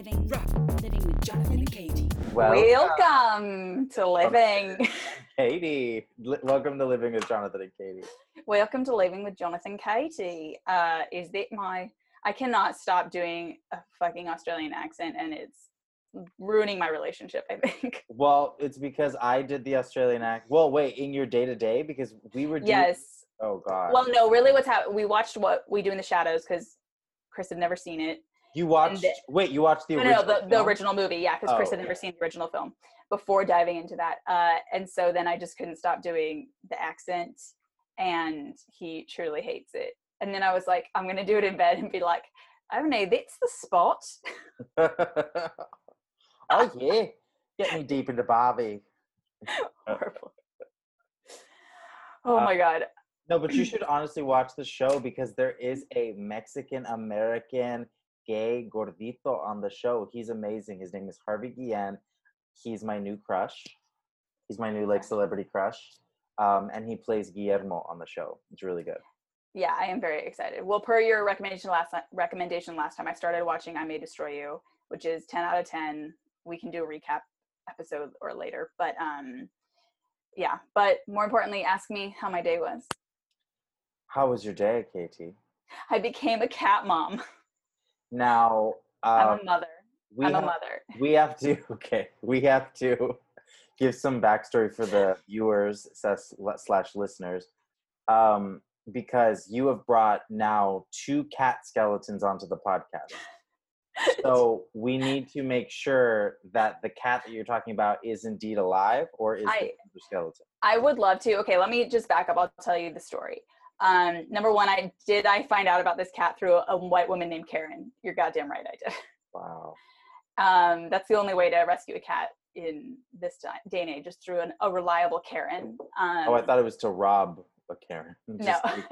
living, living with Jonathan and Katy. Well, Welcome to Living. Katy. Li- welcome to Living with Jonathan and Katy. Welcome to Living with Jonathan Katy. Uh, is that my? I cannot stop doing a fucking Australian accent, and it's ruining my relationship. I think. Well, it's because I did the Australian act. Well, wait, in your day to day, because we were. doing- Yes. Oh God. Well, no, really, what's happening? We watched what we do in the shadows because Chris had never seen it. You watched. the- wait, you watched the No, original. no, the, the original movie. Yeah, because Chris Oh, had never seen the original film before diving into that. Uh, and so then I just couldn't stop doing the accent, and he truly hates it. And then I was like, I'm gonna do it in bed and be like, oh no, that's the spot. oh yeah, get me deep into Barbie. Horrible. Oh Uh, my god. No, but you should honestly watch the show because there is a Mexican American gay gordito on the show. He's amazing. His name is Harvey Guillen. He's my new crush. He's my new like celebrity crush. Um, and he plays Guillermo on the show. It's really good. Yeah, I am very excited. Well, per your recommendation last recommendation last time, I started watching I May Destroy You, which is ten out of ten. We can do a recap episode or later, but um, yeah. But more importantly, ask me how my day was. How was your day, Katy? I became a cat mom. Now, I'm um, a mother. we I'm a have- mother. we have to okay we have to give some backstory for the viewers slash, slash listeners um because you have brought now two cat skeletons onto the podcast so we need to make sure that the cat that you're talking about is indeed alive or is I- the skeleton I would love to. Okay, let me just back up. I'll tell you the story. Um, number one, I did. I find out about this cat through a white woman named Karen. You're goddamn right, I did. wow Um, that's the only way to rescue a cat in this day and age, just through an, a reliable Karen. Um, oh i thought it was to rob a karen no, Just take,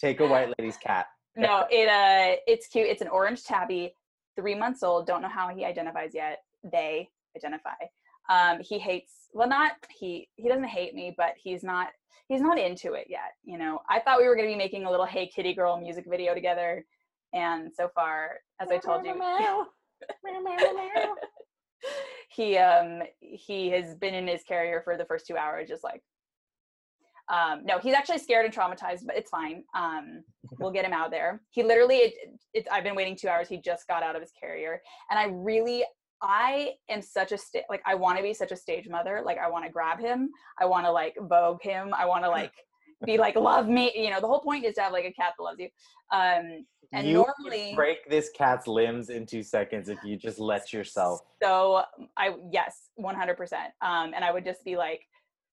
take a white lady's cat no, it uh, it's cute. It's an orange tabby, three months old. Don't know how he identifies yet. They identify. Um, he hates. Well, not he. He doesn't hate me, but he's not. He's not into it yet. You know, I thought we were going to be making a little "Hey Kitty Girl" music video together, and so far, as I told you, he um he has been in his carrier for the first two hours just like um no he's actually scared and traumatized but it's fine um we'll get him out there he literally it, it's i've been waiting two hours he just got out of his carrier and i really i am such a sta- like i want to be such a stage mother like i want to grab him i want to like vogue him i want to like be like love me you know the whole point is to have like a cat that loves you um and you would normally break this cat's limbs in two seconds if you just let yourself So I yes, one hundred percent. Um, and I would just be like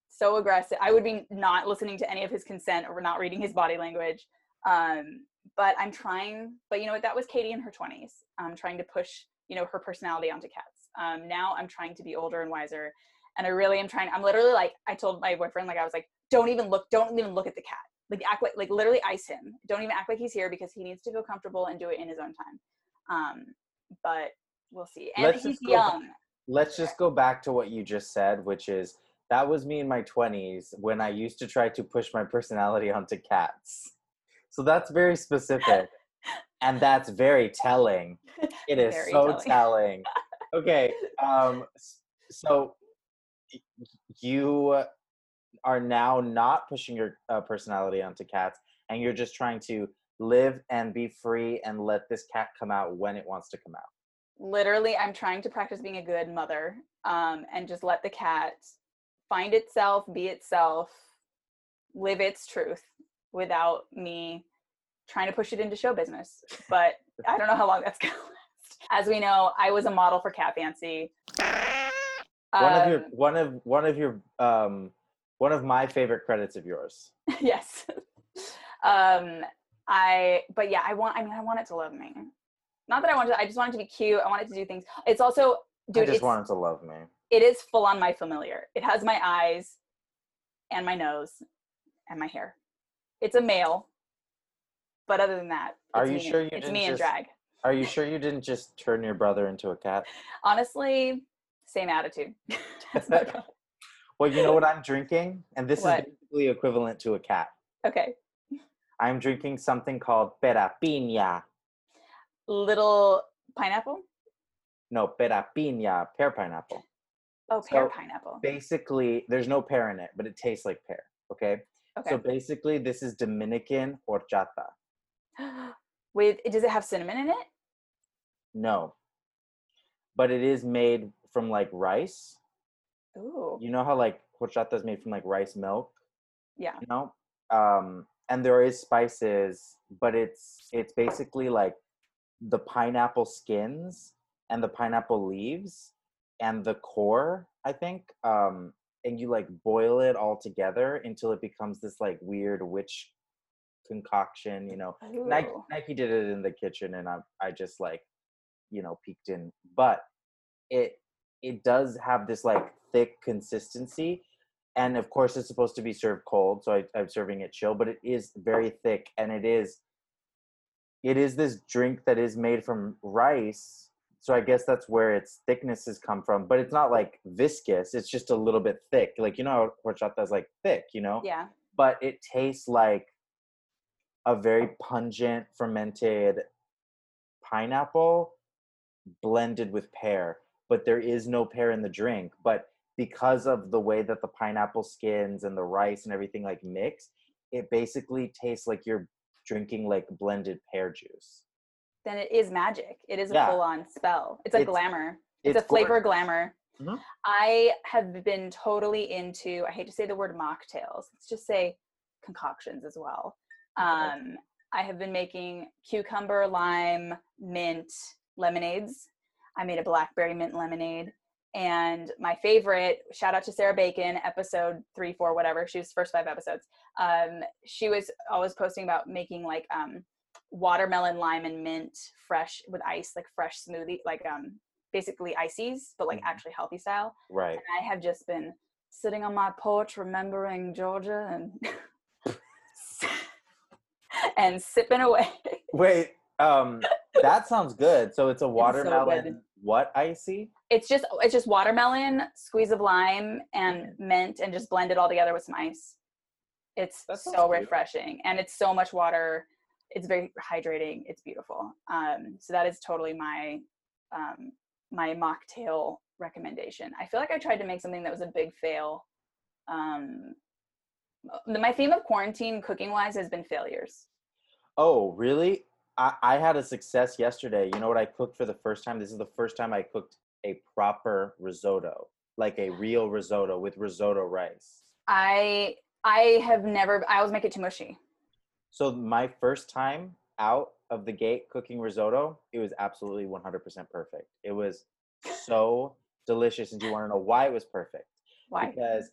so aggressive. I would be not listening to any of his consent or not reading his body language. Um, but I'm trying. But you know what? That was Katy in her twenties. I'm trying to push you know her personality onto cats. Um, now I'm trying to be older and wiser, and I really am trying. I'm literally like I told my boyfriend like I was like, don't even look, don't even look at the cat. Like act like like literally ice him. Don't even act like he's here because he needs to feel comfortable and do it in his own time. Um, but we'll see. And Let's he's go back- young. let's just go back to what you just said, which is that was me in my 20s when I used to try to push my personality onto cats. So that's very specific. And that's very telling. It is Very so telling. telling. Okay. Um so you are now not pushing your uh, personality onto cats and you're just trying to live and be free and let this cat come out when it wants to come out. literally i'm trying to practice being a good mother um, and just let the cat find itself be itself live its truth without me trying to push it into show business but i don't know how long that's going to last. As we know i was a model for cat fancy one of your Um, one of one of your um one of my favorite credits of yours. Yes. Um i but yeah i want i mean i want it to love me. Not that i want it i just want it to be cute. I want it to do things. It's also dude i just want it to love me. It is full on my familiar. It has my eyes and my nose and my hair. It's a male, but other than that, Are you me, sure you it's me just- drag. are you sure you didn't just turn your brother into a cat Honestly, same attitude. That's my problem. well you know what i'm drinking and this What? is basically equivalent to a cat okay, i'm drinking something called pera piña little pineapple. no pera piña, pear pineapple. Oh, pear So, pineapple. Basically, there's no pear in it, but it tastes like pear. Okay. Okay. So basically, this is Dominican horchata. With does it have cinnamon in it? No, but it is made from like rice. Ooh. You know how like horchata is made from like rice milk. Yeah. you know um and there is spices but it's it's basically like the pineapple skins and the pineapple leaves and the core i think um and you like boil it all together until it becomes this like weird witch concoction you know nike, Ooh. nike did it in the kitchen and i i just like you know peeked in but it it does have this like thick consistency and of course it's supposed to be served cold so I, i'm serving it chill but it is very thick and it is it is this drink that is made from rice so i guess that's where its thickness has come from but it's not like viscous it's just a little bit thick like you know horchata is like thick you know Yeah. but it tastes like a very pungent fermented pineapple blended with pear but there is no pear in the drink but because of the way that the pineapple skins and the rice and everything like mix it basically tastes like you're drinking like blended pear juice Then it is magic. It is a Yeah. full on spell. It's a It's- glamour. It's, a flavor gorgeous. glamour. Mhm. I have been totally into, I hate to say the word mocktails, let's just say concoctions as well. Um, I have been making cucumber, lime, mint lemonades. I made a blackberry mint lemonade. And my favorite, shout out to Sarah Bacon, episode three, four, whatever. She was first five episodes. Um, she was always posting about making like um, watermelon, lime, and mint fresh with ice, like fresh smoothie, like um, basically ices, but like Mhm. actually healthy style. right And I have just been sitting on my porch remembering Georgia and and sipping away. wait um that sounds good so it's a so watermelon good. what icy It's just it's just watermelon, squeeze of lime, and mint, and just blend it all together with some ice. It's so refreshing, and it's so much water. It's very hydrating. It's beautiful. Um, so that is totally my um, my mocktail recommendation. I feel like I tried to make something that was a big fail. Um, my theme of quarantine, cooking wise, has been failures. Oh, really? I, I had a success yesterday. You know what I cooked for the first time? This is the first time I cooked a proper risotto, like a real risotto with risotto rice. I I have never. I always make it too mushy. So my first time out of the gate cooking risotto, it was absolutely 100% perfect. It was so delicious. And do you want to know why it was perfect? Why? because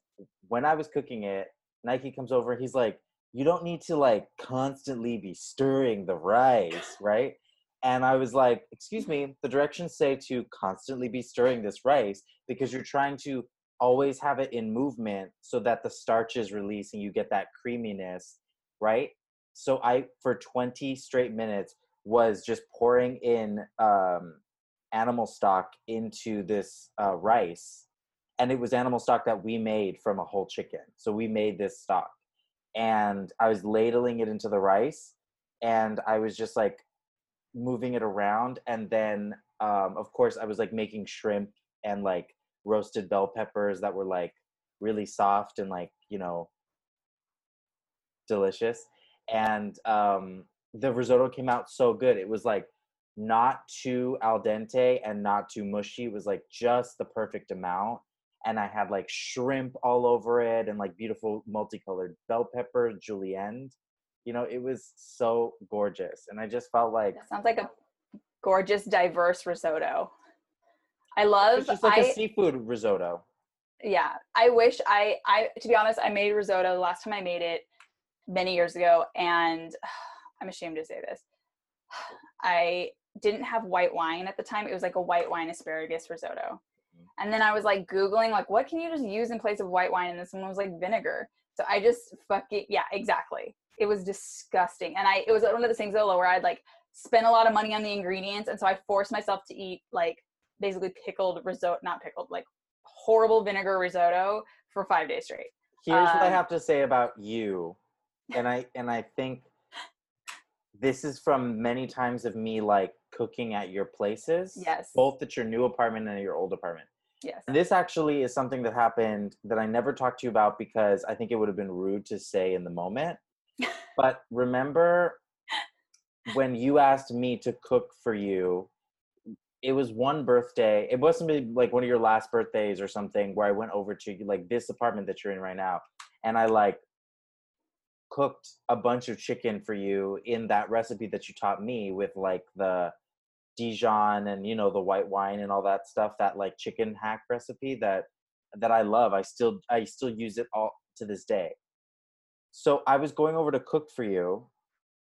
when I was cooking it, Nike comes over he's like, "You don't need to like constantly be stirring the rice, right?" And I was like, "Excuse me, the directions say to constantly be stirring this rice because you're trying to always have it in movement so that the starch is releasing, you get that creaminess, right?" So I for 20 straight minutes was just pouring in um, animal stock into this uh, rice and it was animal stock that we made from a whole chicken. So we made this stock, and I was ladling it into the rice, and I was just like moving it around, and then um, of course I was like making shrimp and like roasted bell peppers that were like really soft and like you know delicious, and um, the risotto came out so good. It was like not too al dente and not too mushy. It was like just the perfect amount and I had like shrimp all over it and like beautiful multicolored bell pepper julienne. You know, it was so gorgeous, and I just felt like That sounds like a gorgeous, diverse risotto. I love. was just like I, a seafood risotto. yeah, I wish I. I to be honest, I made risotto the last time I made it many years ago, and I'm ashamed to say this. I didn't have white wine at the time. It was like a white wine asparagus risotto. And then I was like Googling, like, what can you just use in place of white wine? And this one was like vinegar. So I just fucking, yeah, exactly. It was disgusting. And I, it was one of those things though, where I'd like spend a lot of money on the ingredients. And so I forced myself to eat like basically pickled risotto, not pickled, like horrible vinegar risotto for five days straight. Here's what I Um, have to say about you, and I and I think this is from many times of me like cooking at your places. Yes. Both at your new apartment and at your old apartment. Yes. And this actually is something that happened that I never talked to you about because I think it would have been rude to say in the moment. but remember when you asked me to cook for you, it was one birthday. It wasn't like one of your last birthdays or something where I went over to like this apartment that you're in right now and I like cooked a bunch of chicken for you in that recipe that you taught me with like the Dijon and you know the white wine and all that stuff that like chicken hack recipe that that I love. I still I still use it all to this day. So I was going over to cook for you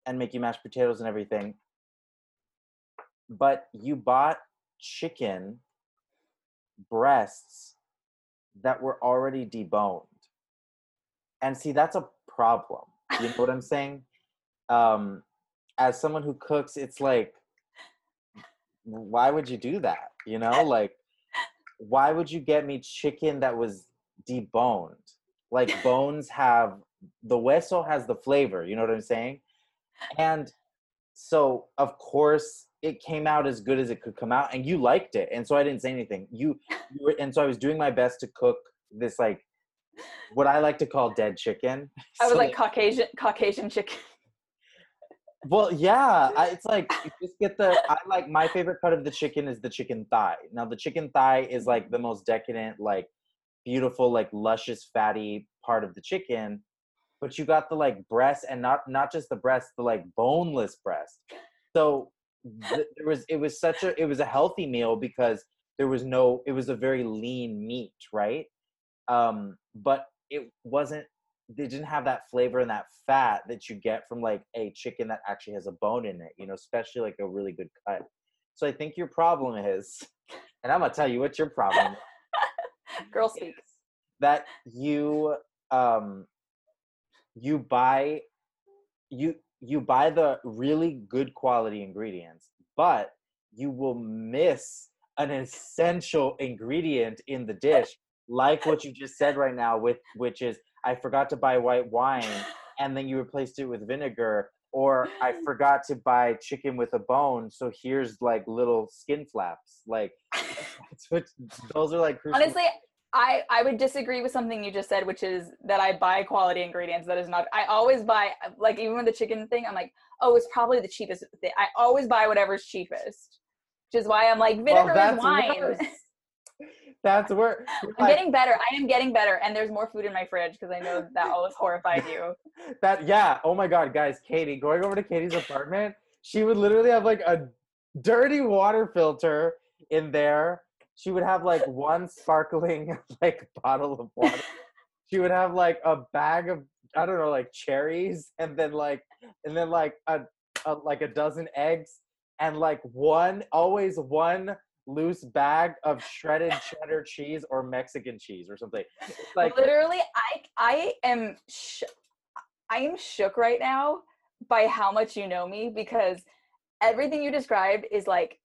and make you mashed potatoes and everything. But you bought chicken breasts that were already deboned. And see that's a problem. You know what I'm saying? Um as someone who cooks it's like why would you do that? You know, like why would you get me chicken that was deboned? Like bones have the hueso has the flavor, you know what I'm saying? And so of course it came out as good as it could come out and you liked it. And so I didn't say anything. You, you were, and so I was doing my best to cook this like what I like to call dead chicken. I was So like Caucasian Caucasian chicken. Well, yeah, I, it's like you just get the. I like my favorite part of the chicken is the chicken thigh. Now the chicken thigh is like the most decadent, like beautiful, like luscious, fatty part of the chicken. But you got the like breast, and not not just the breast, the like boneless breast. So th- there was it was such a it was a healthy meal because there was no it was a very lean meat, right? Um, but it wasn't they didn't have that flavor and that fat that you get from like a chicken that actually has a bone in it, you know, especially like a really good cut. So I think your problem is, and I'm gonna tell you what your problem Girl speak. that you um you buy you you buy the really good quality ingredients, but you will miss an essential ingredient in the dish, like what you just said right now, with which is I forgot to buy white wine and then you replaced it with vinegar, or I mm. forgot to buy chicken with a bone, so here's like little skin flaps. Like that's what those are like crucial. Honestly, I I would disagree with something you just said, which is that I buy quality ingredients. That is not. I always buy like even with the chicken thing. I'm like, oh, it's probably the cheapest thing. I always buy whatever's cheapest, which is why I'm like Well, vinegar that's is wine. That's where I'm getting better. I am getting better, and there's more food in my fridge because I know that always horrified you. that yeah oh my god guys katy going over to katy's apartment she would literally have like a dirty water filter in there she would have like one sparkling like bottle of water she would have like a bag of i don't know like cherries and then like and then like a, a like a dozen eggs and like one always one loose bag of shredded cheddar cheese or mexican cheese or something. It's like literally i i am sh- i am shook right now by how much you know me because everything you described is like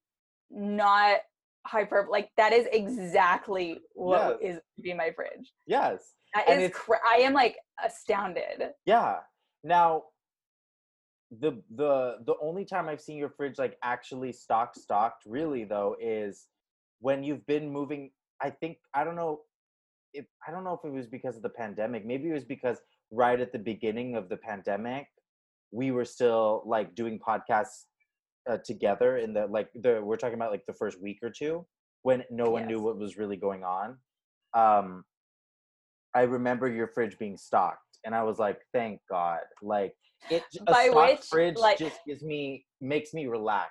not hyper like that is exactly what is in my fridge. Yes. That And is cra- i am like astounded. Yeah. Now, the the the only time I've seen your fridge like actually stocked stocked really though is when you've been moving. I think I don't know if I don't know if it was because of the pandemic. Maybe it was because right at the beginning of the pandemic, we were still like doing podcasts uh, together in the like the we're talking about like the first week or two when no one knew what was really going on. Um, I remember your fridge being stocked, and I was like, "Thank God!" Like it, By which, fridge like- just gives me makes me relax.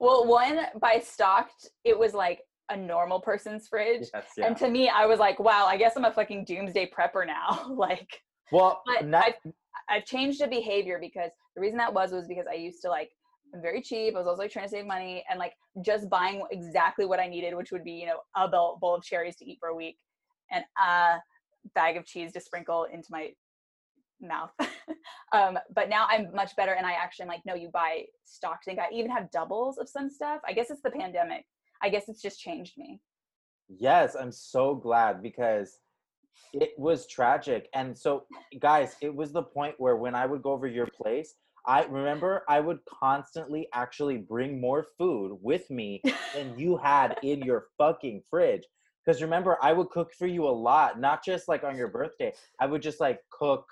well one by stocked it was like a normal person's fridge Yes, yeah. and to me i was like wow i guess i'm a fucking doomsday prepper now like well, not, I've, I've changed a behavior because the reason that was was because I used to like I'm very cheap. I was also like trying to save money and like just buying exactly what I needed, which would be you know a bowl, bowl of cherries to eat for a week and a bag of cheese to sprinkle into my mouth. um, but now I'm much better, and I actually am like, no, you buy stock thing. I even have doubles of some stuff. I guess it's the pandemic. I guess it's just changed me. Yes, I'm so glad because it was tragic. And so, guys, it was the point where when I would go over your place, I remember I would constantly actually bring more food with me than you had in your fucking fridge. Because remember, I would cook for you a lot, not just like on your birthday. I would just like cook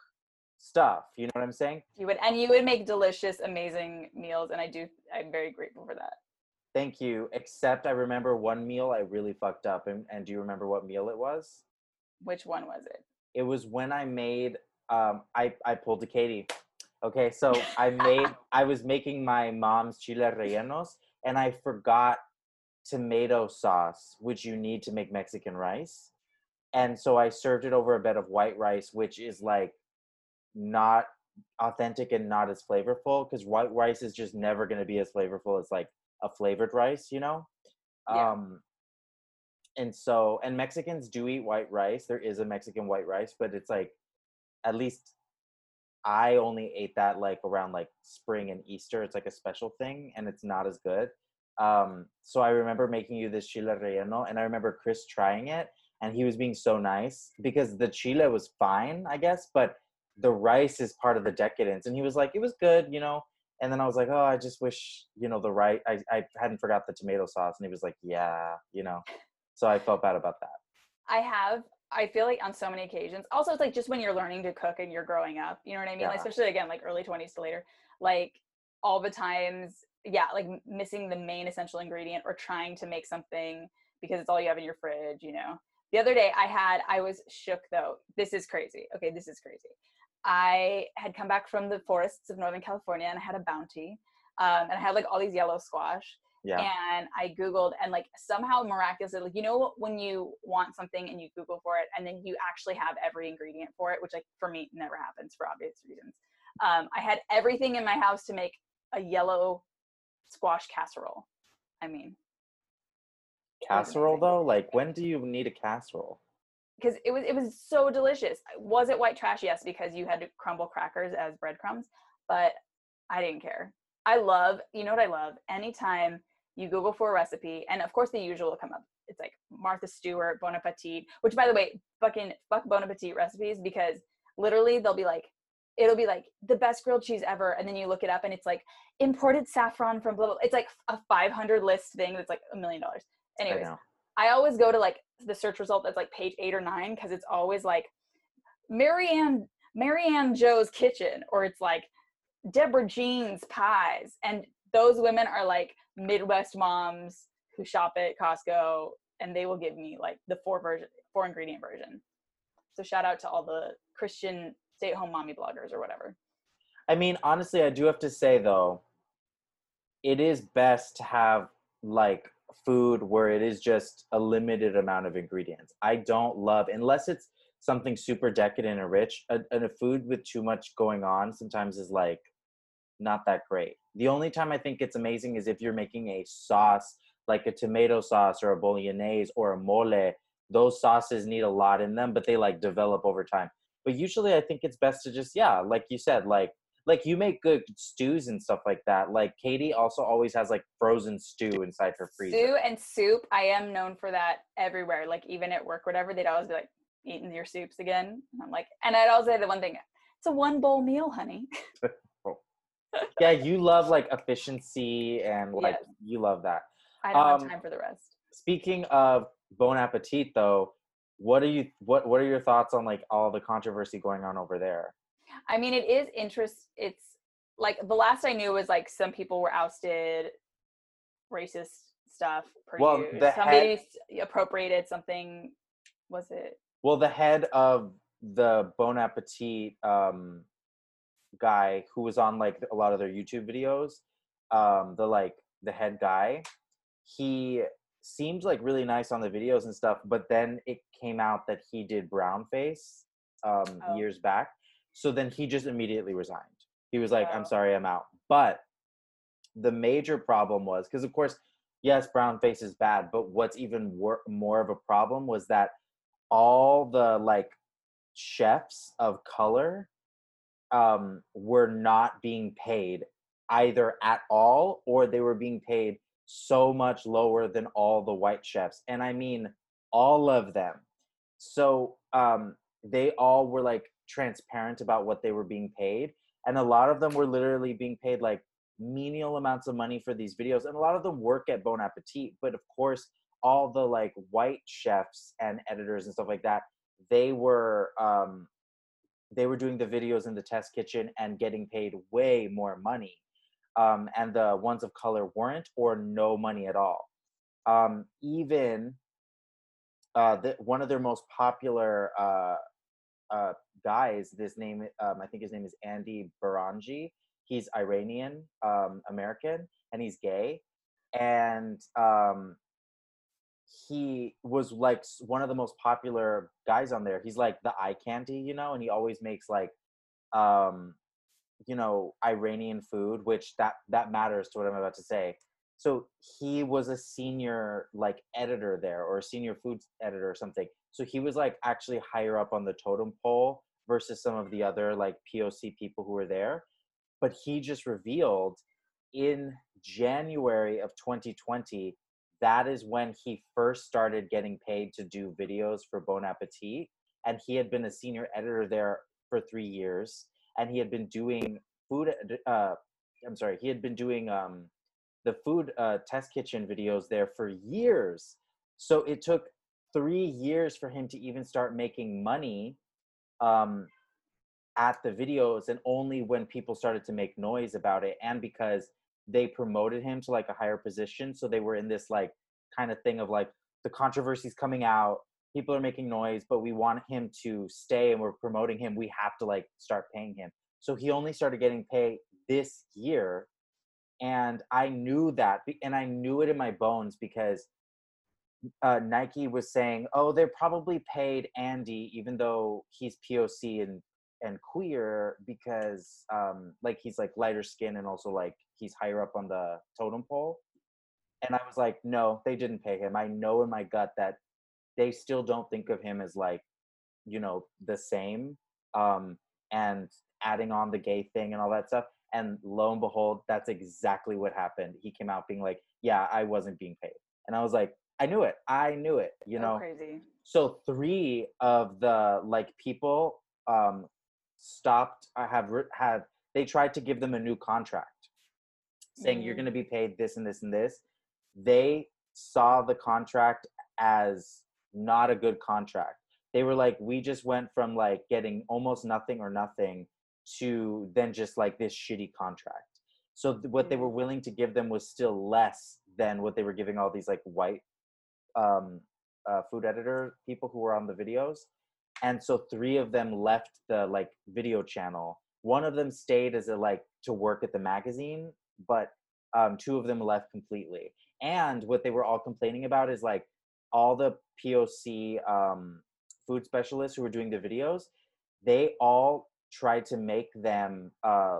stuff. You know what I'm saying? You would, and you would make delicious, amazing meals, and I do. I'm very grateful for that. Thank you. Except I remember one meal I really fucked up. And, and do you remember what meal it was? Which one was it? It was when I made, um, I, I pulled a Katy. Okay, so I made, I was making my mom's chile rellenos and I forgot tomato sauce, which you need to make Mexican rice. And so I served it over a bed of white rice, which is like not authentic and not as flavorful because white rice is just never going to be as flavorful as like a flavored rice, you know? Yeah. Um, and so, and Mexicans do eat white rice. There is a Mexican white rice, but it's like, at least I only ate that like around like spring and Easter. It's like a special thing and it's not as good. Um, so I remember making you this chile relleno and I remember Chris trying it and he was being so nice because the chile was fine, I guess, but the rice is part of the decadence. And he was like, it was good, you know? And then I was like, oh, I just wish, you know, the right, I, I hadn't forgot the tomato sauce. And he was like, yeah, you know? So I felt bad about that. I have. I feel like on so many occasions. Also, it's like just when you're learning to cook and you're growing up. You know what I mean? Like, especially again, like early 20s to later. Like all the times, yeah, like missing the main essential ingredient or trying to make something because it's all you have in your fridge. You know. The other day, I had. I was shook though. This is crazy. Okay, this is crazy. I had come back from the forests of Northern California and I had a bounty. Um, and I had like all these yellow squash Yeah. and I Googled and like somehow miraculously, like you know when you want something and you Google for it and then you actually have every ingredient for it, which like for me never happens for obvious reasons. Um, I had everything in my house to make a yellow squash casserole. I mean, Casserole though? Like when do you need a casserole? Because it was it was so delicious. Was it white trash? Yes, because you had to crumble crackers as breadcrumbs, but I didn't care. I love, you know what I love? Anytime you Google for a recipe, and of course the usual will come up. It's like Martha Stewart, Bon Appetit, which by the way, fucking fuck Bon Appetit recipes because literally they'll be like, it'll be like the best grilled cheese ever, and then you look it up and it's like imported saffron from blah blah. It's like a 500 list thing that's like a million dollars. Anyways, know. I always go to like the search result that's like page eight or nine because it's always like Marianne Marianne Joe's kitchen or it's like Deborah Jean's pies and those women are like Midwest moms who shop at Costco and they will give me like the four version four ingredient version. So shout out to all the Christian stay at home mommy bloggers or whatever. I mean, honestly, I do have to say though, it is best to have like food where it is just a limited amount of ingredients. I don't love unless it's something super decadent and rich. A, and a food with too much going on sometimes is like not that great. The only time I think it's amazing is if you're making a sauce like a tomato sauce or a bolognese or a mole. Those sauces need a lot in them, but they like develop over time. But usually, I think it's best to just yeah, like you said, like like you make good stews and stuff like that. Like Katy also always has like frozen stew inside her freezer. Stew and soup, I am known for that everywhere. Like even at work, whatever, they'd always be like, eating your soups again. And I'm like, and I'd always say the one thing, it's a one bowl meal, honey. yeah, you love like efficiency and like Yes. you love that. I don't Um, have time for the rest. Speaking of Bon Appetit, though, what are you what what are your thoughts on like all the controversy going on over there? I mean, it is interest. It's like the last I knew was like some people were ousted, racist stuff. Well, the somebody head- appropriated something. Was it? Well, the head of the Bon Appetit um, guy who was on like a lot of their YouTube videos, um, the like the head guy, he seemed like really nice on the videos and stuff, but then it came out that he did brown face um, Oh. years back. So then he just immediately resigned. He was like, Oh. "I'm sorry, I'm out." But the major problem was because, of course, yes, brown face is bad, but what's even wor- more of a problem was that all the like chefs of color um, were not being paid either at all or they were being paid so much lower than all the white chefs and i mean all of them so um, they all were like transparent about what they were being paid and a lot of them were literally being paid like menial amounts of money for these videos and a lot of them work at bon appetit but of course all the like white chefs and editors and stuff like that they were um they were doing the videos in the test kitchen and getting paid way more money um and the ones of color weren't or no money at all. Um even uh the, one of their most popular uh uh guys this name um i think his name is andy baraghani he's iranian um american and he's gay. And um he was like one of the most popular guys on there. He's like the eye candy you know and he always makes like um you know iranian food which that that matters to what i'm about to say. So he was a senior like editor there or a senior food editor or something. So he was like actually higher up on the totem pole versus some of the other like poc people who were there but he just revealed in january of 2020 that is when he first started getting paid to do videos for bon appetit and he had been a senior editor there for three years and he had been doing food uh i'm sorry he had been doing um the food uh, test kitchen videos there for years. So it took three years for him to even start making money um, at the videos, and only when people started to make noise about it, and because they promoted him to like a higher position. So they were in this like kind of thing of like the controversy's coming out, people are making noise, but we want him to stay, and we're promoting him. We have to like start paying him. So he only started getting paid this year and I knew that, and I knew it in my bones because uh, Nike was saying, "Oh, they're probably paid Andy, even though he's POC and and queer, because um, like he's like lighter skin and also like he's higher up on the totem pole." And I was like, "No, they didn't pay him. I know in my gut that they still don't think of him as like, you know, the same." Um, and adding on the gay thing and all that stuff and lo and behold that's exactly what happened he came out being like yeah i wasn't being paid and i was like i knew it i knew it you know crazy. so three of the like people um stopped i have writ- had they tried to give them a new contract saying you're Mm. going to be paid this and this and this they saw the contract as not a good contract they were like we just went from like getting almost nothing or nothing to then just like this shitty contract so th- what they Mm. were willing to give them was still less than what they were giving all these like white um uh, food editor people who were on the videos and so three of them left the like video channel. One of them stayed as a like to work at the magazine but um two of them left completely. And what they were all complaining about is like all the poc um food specialists who were doing the videos they all tried to make them uh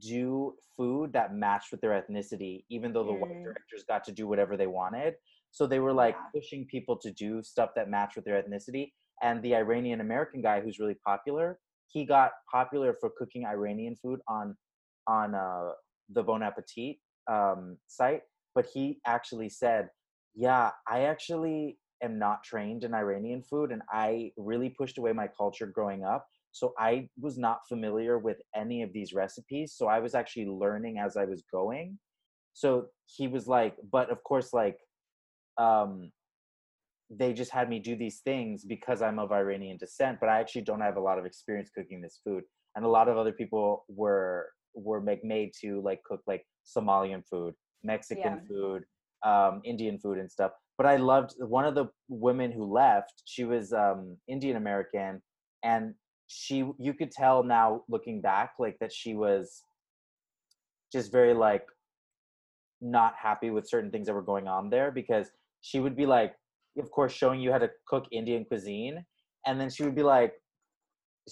do food that matched with their ethnicity even though the white Mm. directors got to do whatever they wanted so they were like Yeah. pushing people to do stuff that matched with their ethnicity and the iranian american guy who's really popular he got popular for cooking iranian food on on uh, the bon appetit um, site but he actually said yeah i actually am not trained in iranian food and i really pushed away my culture growing up so i was not familiar with any of these recipes so i was actually learning as i was going so he was like but of course like um they just had me do these things because i'm of iranian descent but i actually don't have a lot of experience cooking this food and a lot of other people were were make made to like cook like somalian food mexican Yeah. food um indian food and stuff but i loved one of the women who left she was um indian american and she you could tell now looking back like that she was just very like not happy with certain things that were going on there because she would be like of course showing you how to cook indian cuisine and then she would be like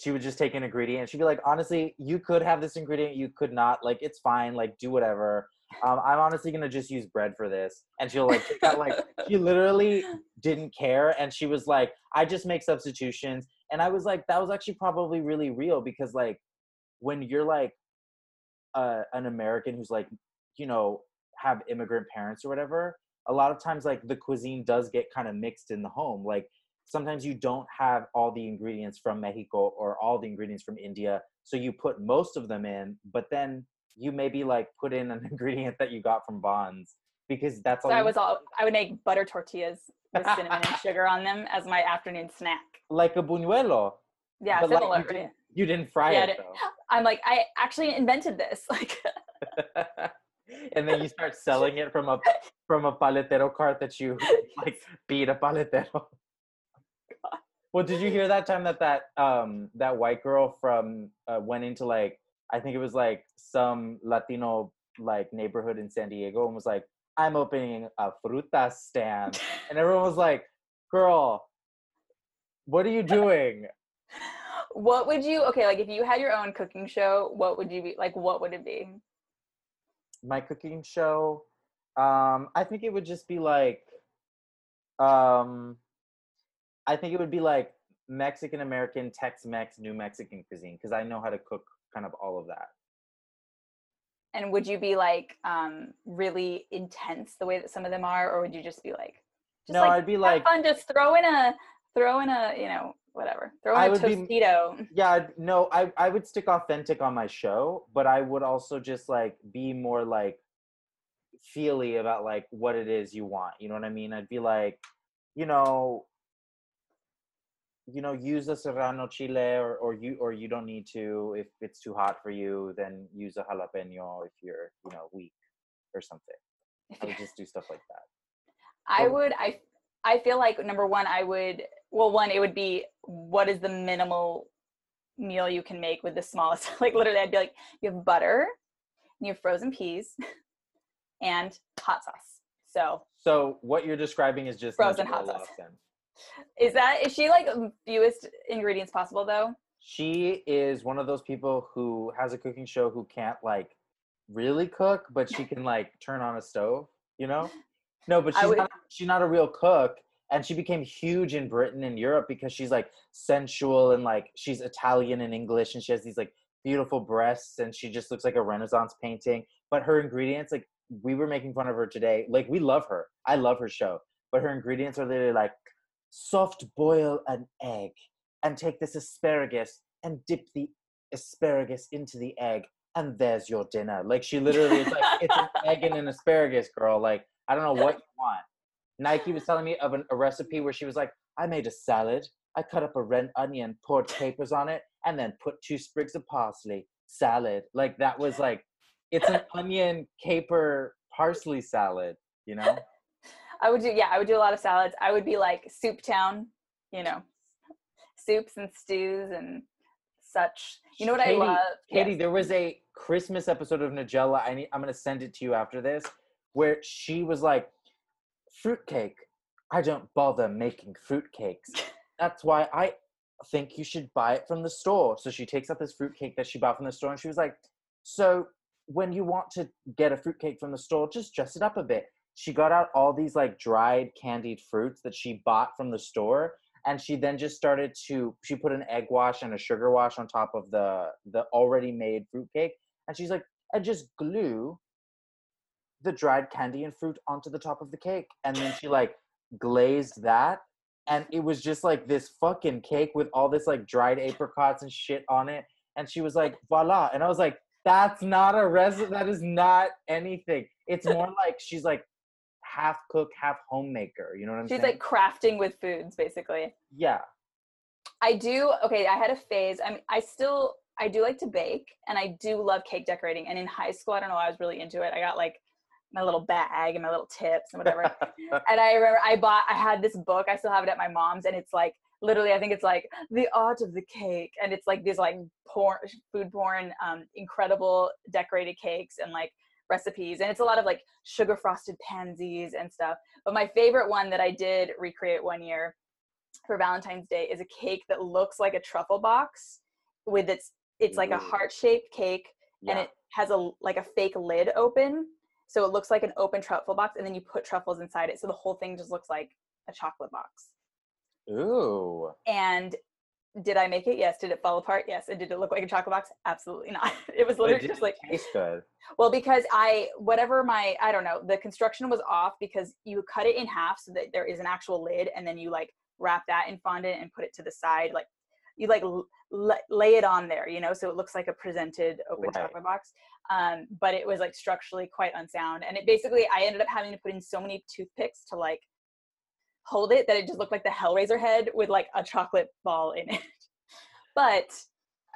she would just take an ingredient and she'd be like honestly you could have this ingredient you could not like it's fine like do whatever. Um, i'm honestly gonna just use bread for this. And she'll like out like she literally didn't care and she was like i just make substitutions. And i was like that was actually probably really real because like when you're like uh, an american who's like you know have immigrant parents or whatever a lot of times like the cuisine does get kind of mixed in the home like sometimes you don't have all the ingredients from Mexico or all the ingredients from India. So you put most of them in, but then you maybe like put in an ingredient that you got from Vons because that's all So I was all I would make butter tortillas with cinnamon and sugar on them as my afternoon snack. like a buñuelo. Yeah, but, like, similar. you, didn't, you didn't fry Yeah, it didn't- I'm like, I actually invented this. Like. And then you start selling it from a from a paletero cart that you like beat a paletero. Well, did you hear that time that that um that white girl from uh, went into like I think it was like some Latino like neighborhood in San Diego and was like, "I'm opening a fruta stand," and everyone was like, "Girl, what are you doing?" what would you? Okay, like if you had your own cooking show, what would you be like? What would it be? My cooking show um i think it would just be like um i think it would be like mexican american tex-mex new mexican cuisine because i know how to cook kind of all of that. And would you be like um really intense the way that some of them are, or would you just be like, just no like, i'd be like fun, just throw in a throw in a you know whatever, throw in a would be- yeah no I, I would stick authentic on my show but i would also just like be more like feely about like what it is you want you know what i mean? I'd be like you know you know use a serrano chile or, or you or you don't need to if it's too hot for you then use a jalapeno if you're you know weak or something. I would just do stuff like that. I Well- would I I feel like number one I would well one it would be what is the minimal meal you can make with the smallest like literally I'd be like you have butter and you have frozen peas and hot sauce. So so what you're describing is just Frozen hot sauce. Is that is she like fewest ingredients possible though? she is one of those people who has a cooking show who can't like really cook, but she can like turn on a stove, you know? No, but she's would- not she's not a real cook. And she became huge in Britain and Europe because she's like sensual and like she's Italian and English and she has these like beautiful breasts and she just looks like a Renaissance painting. But her ingredients, like we were making fun of her today. Like we love her. I love her show. But her ingredients are literally like soft boil an egg and take this asparagus and dip the asparagus into the egg and there's your dinner like she literally is like it's an egg and an asparagus girl like i don't know what you want nike was telling me of an, a recipe where she was like i made a salad i cut up a red onion poured capers on it and then put two sprigs of parsley salad like that was like it's an onion caper parsley salad you know I would do yeah, I would do a lot of salads. I would be like soup town, you know, soups and stews and such. You know what Katy- I love? Katy, Yes. there was a Christmas episode of Nigella. I need, I'm gonna send it to you after this, where she was like, "Fruitcake. I don't bother making fruitcakes. That's why I think you should buy it from the store." So she takes out this fruitcake that she bought from the store, and she was like, "So when you want to get a fruitcake from the store, just dress it up a bit." She got out all these like dried candied fruits that she bought from the store, and she then just started to she put an egg wash and a sugar wash on top of the the already made fruitcake and she's like and just glue the dried candy and fruit onto the top of the cake and then she like glazed that and it was just like this fucking cake with all this like dried apricots and shit on it and she was like voila and i was like that's not a recipe that is not anything it's more like she's like half cook half homemaker you know what i'm She's saying She's like crafting with foods basically. yeah I do okay, I had a phase. I mean I still I do like to bake and I do love cake decorating. And in high school, I don't know, I was really into it. I got like my little bag and my little tips and whatever. and I remember I bought I had this book, I still have it at my mom's, and it's like literally I think it's like the art of the cake. And it's like these like porn food porn, um, incredible decorated cakes and like recipes. And it's a lot of like sugar frosted pansies and stuff. But my favorite one that I did recreate one year for Valentine's Day is a cake that looks like a truffle box with its it's like a heart-shaped cake and it has a like a fake lid open so it looks like an open truffle box and then you put truffles inside it. So the whole thing just looks like a chocolate box. Ooh. And did i make it? Yes. Did it fall apart? Yes. And did it look like a chocolate box? Absolutely not. It was But it literally just like taste good. Well because i whatever my i don't know the construction was off because you cut it in half so that there is an actual lid and then you like wrap that in fondant and put it to the side. Like you like lay it on there, you know, so it looks like a presented open Right. chocolate box. Um, but it was like structurally quite unsound, and it basically I ended up having to put in so many toothpicks to like hold it that it just looked like the Hellraiser head with like a chocolate ball in it. but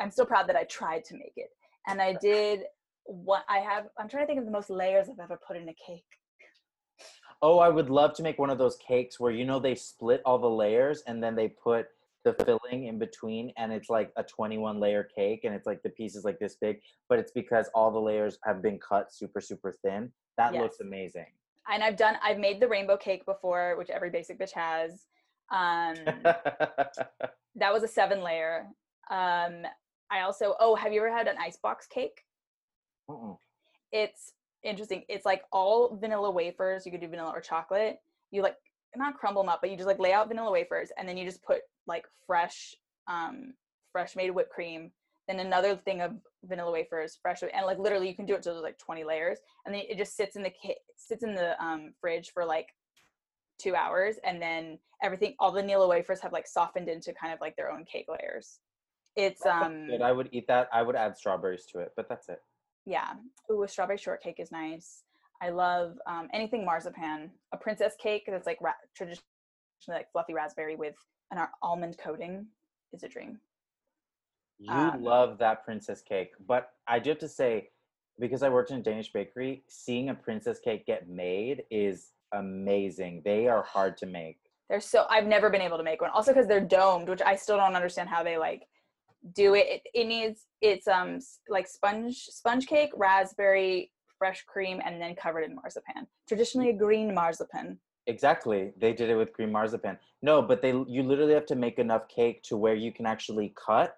I'm so proud that I tried to make it, and I did. What I have, I'm trying to think of the most layers I've ever put in a cake. Oh, I would love to make one of those cakes where you know they split all the layers and then they put the filling in between and it's like a 21 layer cake and it's like the piece is like this big, but it's because all the layers have been cut super super thin. That looks amazing. And I've done, I've made the rainbow cake before, which every basic bitch has. Um, that was a seven layer. Um, I also, oh, have you ever had an icebox cake? Mm-mm. It's interesting. It's like all vanilla wafers. You could do vanilla or chocolate. You like not crumble them up, but you just like lay out vanilla wafers, and then you just put like fresh, um, fresh made whipped cream. Then another thing of vanilla wafers, fresh, and like literally you can do it to like twenty layers, and then it just sits in the kit sits in the um, fridge for like two hours, and then everything, all the vanilla wafers have like softened into kind of like their own cake layers. It's That sounds um good. I would eat that. I would add strawberries to it, but that's it. yeah. Ooh, a strawberry shortcake is nice. I love um, anything marzipan. A princess cake that's like ra- traditionally like fluffy raspberry with an ar- almond coating is a dream. You Um, love that princess cake, but I do have to say, because I worked in a Danish bakery, seeing a princess cake get made is amazing. They are hard to make. They're so I've never been able to make one. Also because they're domed, which I still don't understand how they like do it. It, it needs it's um like sponge sponge cake, raspberry, fresh cream, and then covered in marzipan. Traditionally a green marzipan. Exactly. They did it with cream marzipan. No, but they you literally have to make enough cake to where you can actually cut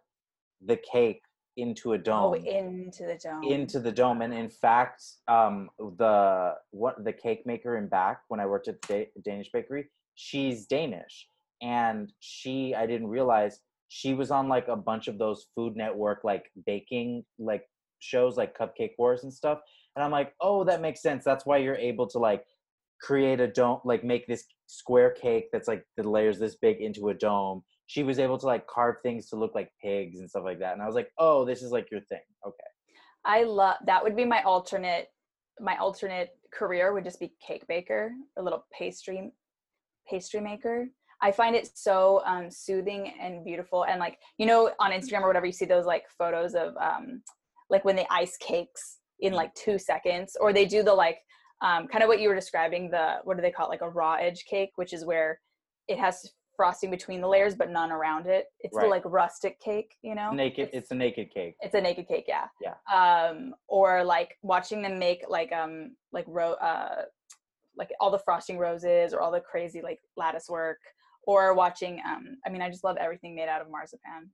the cake into a dome. Oh, into the dome. into the dome and in fact um the what the cake maker in back when i worked at the da- danish bakery she's danish and she i didn't realize she was on like a bunch of those food network like baking like shows like cupcake wars and stuff and i'm like oh that makes sense that's why you're able to like create a dome like make this square cake that's like the layers this big into a dome she was able to like carve things to look like pigs and stuff like that and i was like oh this is like your thing okay I love that would be my alternate my alternate career would just be cake baker, a little pastry pastry maker. I find it so um, soothing and beautiful. And like you know, on Instagram or whatever, you see those like photos of um, like when they ice cakes in like two seconds, or they do the like um, kind of what you were describing. The what do they call it? Like a raw edge cake, which is where it has frosting between the layers but none around it. It's the like rustic cake, you know. naked it's a naked cake it's a naked cake yeah Yeah. um or like watching them make like um like ro uh like all the frosting roses or all the crazy like lattice work or watching um i mean i just love everything made out of marzipan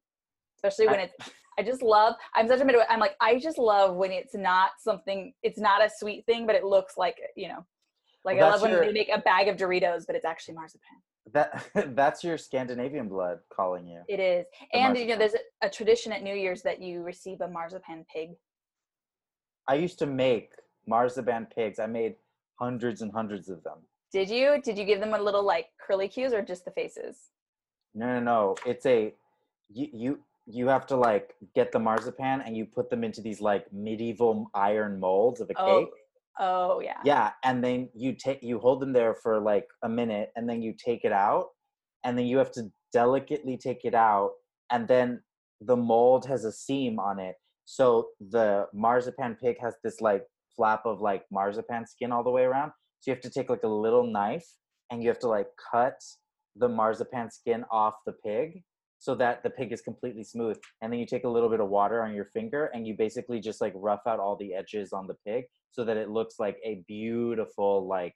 especially when I- it's i just love i'm such a midway i'm like i just love when it's not something it's not a sweet thing but it looks like you know like Well, i love when your- they make a bag of doritos but it's actually marzipan. That that's your scandinavian blood calling you. It is. And you know there's a, a tradition at new year's that you receive a marzipan pig. I used to make marzipan pigs. I made hundreds and hundreds of them. Did you? Did you give them a little like curly cues or just the faces? no no no. It's a you you you have to like get the marzipan and you put them into these like medieval iron molds of a Oh, cake. oh yeah. yeah and then you take you hold them there for like a minute and then you take it out and then you have to delicately take it out and then the mold has a seam on it. So the marzipan pig has this like flap of like marzipan skin all the way around. So you have to take like a little knife and you have to like cut the marzipan skin off the pig so that the pig is completely smooth and then you take a little bit of water on your finger and you basically just like rough out all the edges on the pig so that it looks like a beautiful like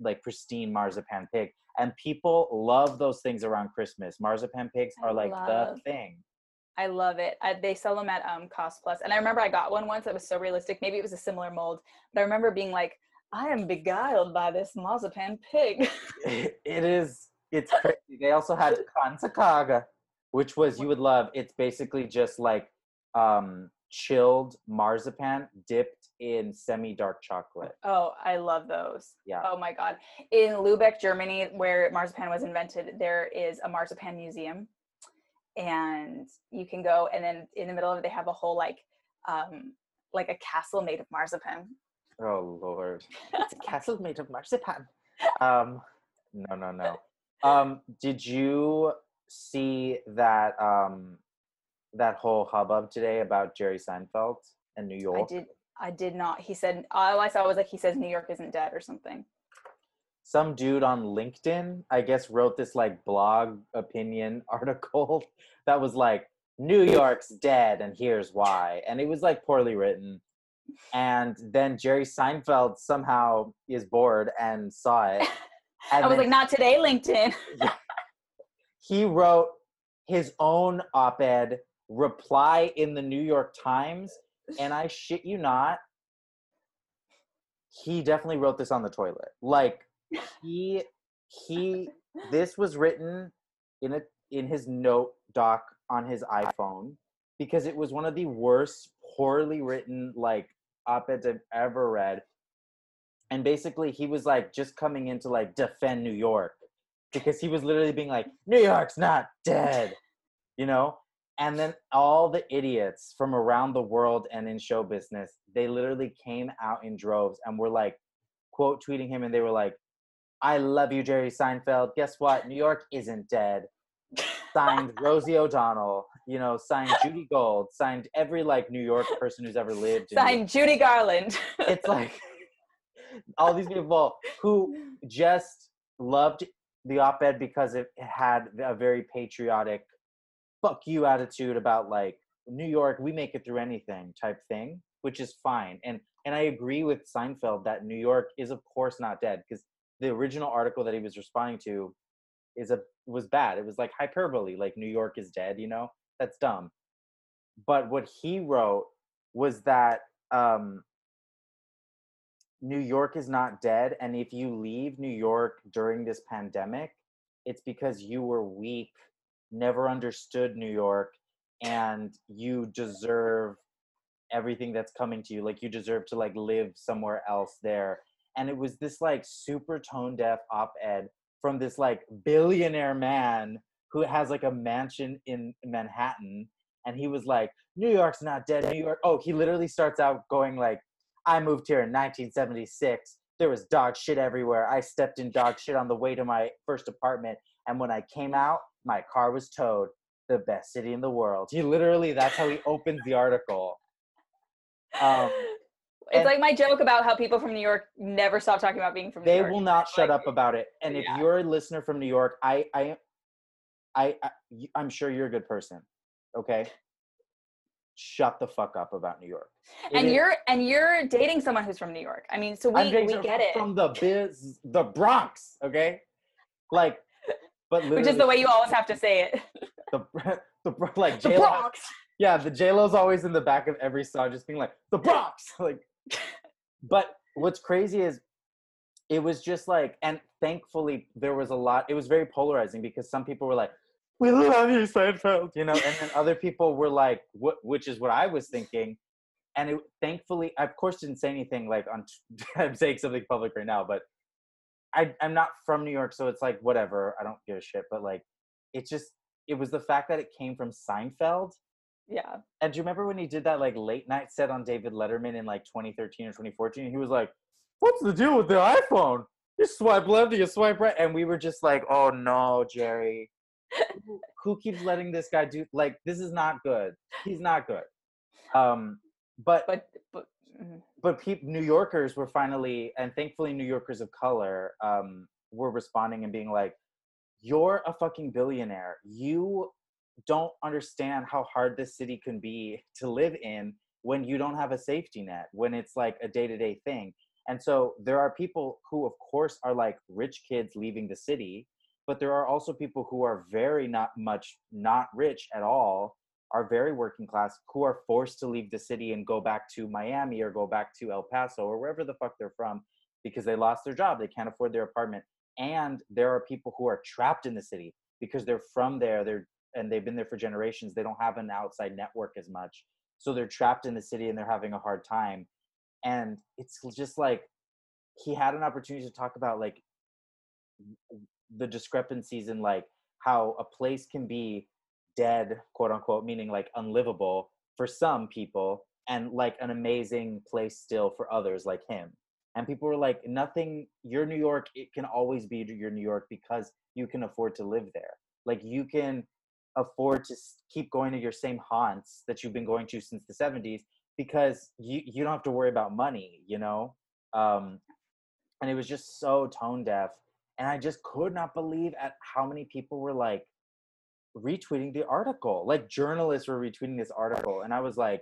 like pristine marzipan pig and people love those things around christmas marzipan pigs are like love- the thing I love it. I, they sell them at um, Cost Plus, and I remember I got one once that was so realistic. Maybe it was a similar mold, but I remember being like, "I am beguiled by this marzipan pig." it is it's crazy they also had kansakaga which was you would love it's basically just like um chilled marzipan dipped in semi dark chocolate. Oh, I love those. Yeah. Oh my god. In Lubeck, Germany, where marzipan was invented, there is a marzipan museum. And you can go and then in the middle of it they have a whole like um like a castle made of marzipan. Oh lord. It's a castle made of marzipan. Um no no no. Um did you see that um that whole hubbub today about Jerry Seinfeld and New York? I did I did not. He said all I saw was like he says New York isn't dead or something. some dude on LinkedIn, I guess, wrote this like blog opinion article that was like, New York's dead and here's why. And it was like poorly written. And then Jerry Seinfeld somehow is bored and saw it. And I was then like, not today, LinkedIn. he wrote his own op ed reply in the New York Times. And I shit you not, he definitely wrote this on the toilet. Like, he he this was written in a in his note doc on his iPhone because it was one of the worst poorly written like op-eds I've ever read. And basically he was like just coming in to like defend New York because he was literally being like New York's not dead. You know? And then all the idiots from around the world and in show business, they literally came out in droves and were like quote tweeting him and they were like I love you, Jerry Seinfeld. Guess what? New York isn't dead. Signed Rosie O'Donnell, you know, signed Judy Gold, signed every like New York person who's ever lived. in New York. Signed Judy Garland. It's like all these people who just loved the op ed because it had a very patriotic, fuck you attitude about like New York, we make it through anything type thing, which is fine. And and I agree with Seinfeld that New York is of course not dead because the original article that he was responding to is a was bad. It was like hyperbole, like New York is dead, you know? That's dumb. But what he wrote was that um New York is not dead and if you leave New York during this pandemic, it's because you were weak, never understood New York and you deserve everything that's coming to you like you deserve to like live somewhere else there. And it was this like super tone deaf op-ed from this like billionaire man who has like a mansion in Manhattan and he was like New York's not dead New York oh he literally starts out going like I moved here in 1976 there was dog shit everywhere. I stepped in dog shit on the way to my first apartment and when I came out my car was towed. The best city in the world. He literally that's how he opens the article. Um it's like my joke about how people from New York never stop talking about being from New they York. will not shut up about it. And if you're a listener from new york I, I, I, I'm sure you're a good person okay shut the fuck up about new york It And is- you're and you're dating someone who's from New York. I mean, so we we get it. from the biz the bronx okay like but Which is the way you always have to say it. the, the like The J-Lo, Bronx. yeah the j-lo's always in the back of every song just being like the bronx like but what's crazy is it was just like and thankfully there was a lot it was very polarizing because some people were like we love you seinfeld you know and then other people were like what which is what i was thinking and it thankfully i of course didn't say anything like on i'm saying something public right now but I, i'm not from new york so it's like whatever i don't give a shit but like it just it was the fact that it came from seinfeld Yeah. and do you remember when he did that like late night set on David Letterman in like 2013 or 2014? He was like, "What's the deal with the iPhone? You swipe left you swipe right?" And we were just like, "Oh no, Jerry, who, who keeps letting this guy do? Like, this is not good. He's not good." Um, but But but mm, but peop New Yorkers were finally, and thankfully, New Yorkers of color um, were responding and being like, "You're a fucking billionaire. You don't understand how hard this city can be to live in when you don't have a safety net, when it's like a day to day thing." And so there are people who, of course, are like rich kids leaving the city, but there are also people who are very not much not rich at all are very working class who are forced to leave the city and go back to Miami or go back to El Paso or wherever the fuck they're from because they lost their job, they can't afford their apartment. And there are people who are trapped in the city because they're from there, they're and they've been there for generations. They don't have an outside network as much. So they're trapped in the city and they're having a hard time. and it's just like he had an opportunity to talk about like the discrepancies in like how a place can be dead quote unquote meaning like unlivable for some people and like an amazing place still for others like him. And people were like nothing your new york it can always be your new york because you can afford to live there. Like you can afford to keep going to your same haunts that you've been going to since the 70s because you you don't have to worry about money you know? Um and it was just so tone deaf and i just could not believe at how many people were like retweeting the article like journalists were retweeting this article and i was like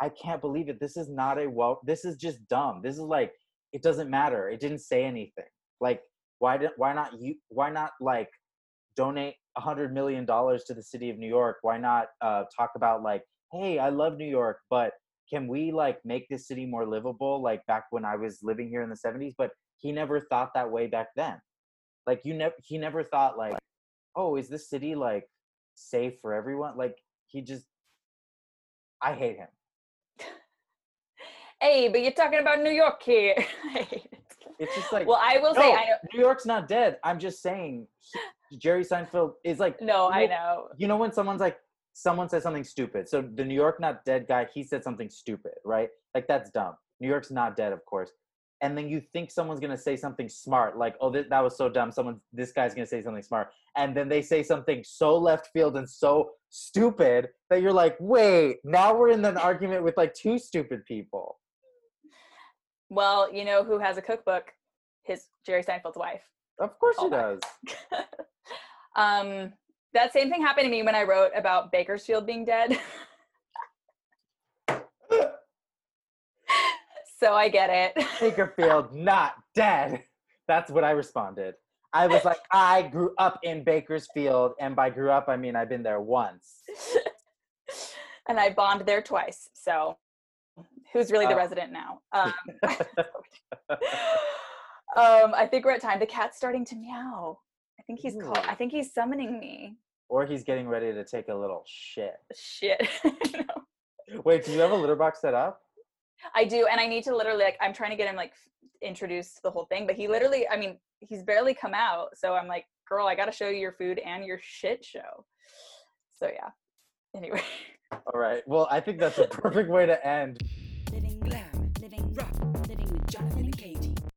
i can't believe it. This is not a well this is just dumb. This is like it doesn't matter. It didn't say anything. Like why did why not you why not like donate a hundred million dollars to the city of new york? Why not uh talk about like hey i love new york but can we like make this city more livable like back when i was living here in the 70s but he never thought that way back then like you never he never thought like oh is this city like safe for everyone? Like he just i hate him. Hey, but you're talking about New York here. It's just like well, I will say, I know, new york's not dead. I'm just saying he- jerry seinfeld is like no, I know. you know when someone's like someone says something stupid so the new york not dead guy he said something stupid right? Like that's dumb. New york's not dead of course and then you think someone's gonna say something smart like oh th- that was so dumb someone this guy's gonna say something smart and then they say something so left field and so stupid that you're like wait now we're in an argument with like two stupid people Well, you know who has a cookbook? His Jerry Seinfeld's wife. of course he Callback. does um, that same thing happened to me when I wrote about Bakersfield being dead. so I get it. bakerfield not dead that's what i responded i was like i grew up in bakersfield and by grew up i mean i've been there once and I bombed there twice. So who's really the Uh, resident now? Um, um, I think we're at time. The cat's starting to meow. I think he's call- Ooh. I think he's summoning me. or he's getting ready to take a little shit. Shit. No. Wait, do you have a litter box set up? I do, and I need to literally like I'm trying to get him like f- introduced to the whole thing, but he literally, I mean, he's barely come out. So I'm like, girl, I got to show you your food and your shit show. So yeah. Anyway. All right. Well, I think that's a perfect way to end. Living glam, living rock,